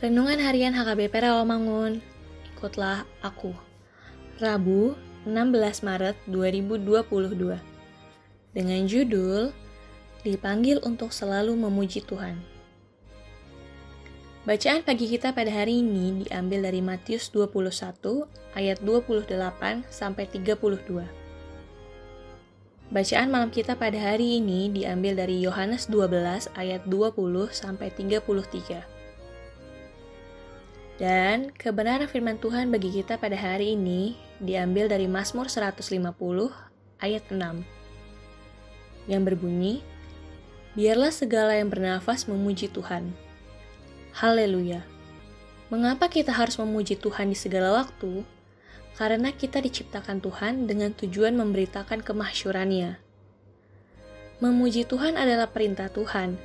Renungan Harian HKBP Rawamangun. Ikutlah aku. Rabu, 16 Maret 2022. Dengan judul Dipanggil untuk selalu memuji Tuhan. Bacaan pagi kita pada hari ini diambil dari Matius 21 ayat 28 sampai 32. Bacaan malam kita pada hari ini diambil dari Yohanes 12 ayat 20 sampai 33. Dan kebenaran firman Tuhan bagi kita pada hari ini diambil dari Mazmur 150 ayat 6 yang berbunyi, Biarlah segala yang bernafas memuji Tuhan. Haleluya. Mengapa kita harus memuji Tuhan di segala waktu? Karena kita diciptakan Tuhan dengan tujuan memberitakan kemahsyurannya. Memuji Tuhan adalah perintah Tuhan,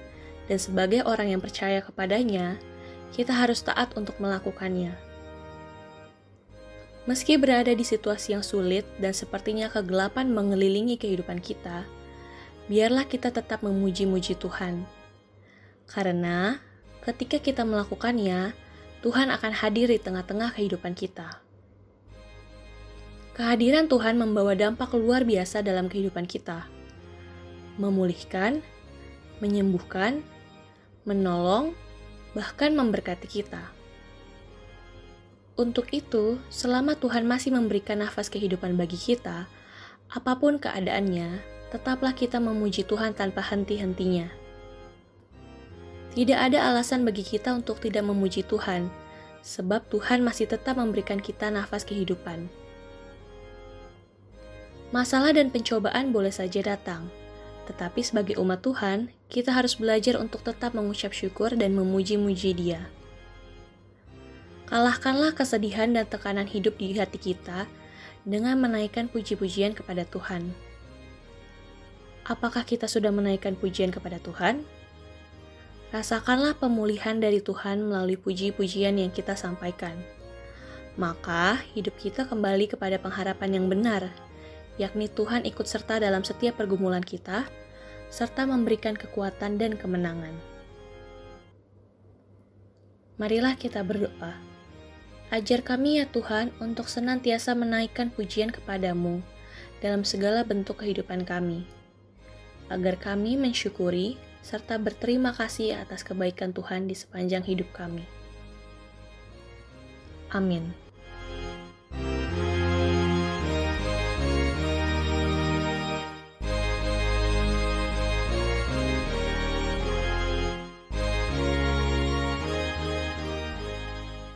dan sebagai orang yang percaya kepadanya, kita harus taat untuk melakukannya. Meski berada di situasi yang sulit dan sepertinya kegelapan mengelilingi kehidupan kita, biarlah kita tetap memuji-muji Tuhan. Karena ketika kita melakukannya, Tuhan akan hadir di tengah-tengah kehidupan kita. Kehadiran Tuhan membawa dampak luar biasa dalam kehidupan kita. Memulihkan, menyembuhkan, menolong, bahkan memberkati kita. Untuk itu, selama Tuhan masih memberikan nafas kehidupan bagi kita, apa pun keadaannya, tetaplah kita memuji Tuhan tanpa henti-hentinya. Tidak ada alasan bagi kita untuk tidak memuji Tuhan, sebab Tuhan masih tetap memberikan kita nafas kehidupan. Masalah dan pencobaan boleh saja datang, tetapi sebagai umat Tuhan, kita harus belajar untuk tetap mengucap syukur dan memuji-muji Dia. Kalahkanlah kesedihan dan tekanan hidup di hati kita dengan menaikkan puji-pujian kepada Tuhan. Apakah kita sudah menaikkan pujian kepada Tuhan? Rasakanlah pemulihan dari Tuhan melalui puji-pujian yang kita sampaikan. Maka hidup kita kembali kepada pengharapan yang benar, yakni Tuhan ikut serta dalam setiap pergumulan kita, serta memberikan kekuatan dan kemenangan. Marilah kita berdoa. Ajar kami ya Tuhan untuk senantiasa menaikkan pujian kepadamu dalam segala bentuk kehidupan kami agar kami mensyukuri serta berterima kasih atas kebaikan Tuhan di sepanjang hidup kami. Amin.